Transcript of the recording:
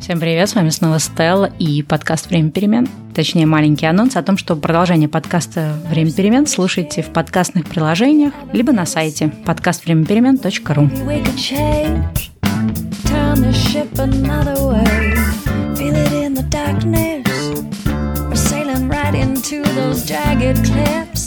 Всем привет, с вами снова Стелла и подкаст «Время перемен». Точнее, маленький анонс о том, что продолжение подкаста «Время перемен» слушайте в подкастных приложениях, либо на сайте подкаствремяперемен.ру. Feel it in the darkness. We're sailing right into those jagged cliffs.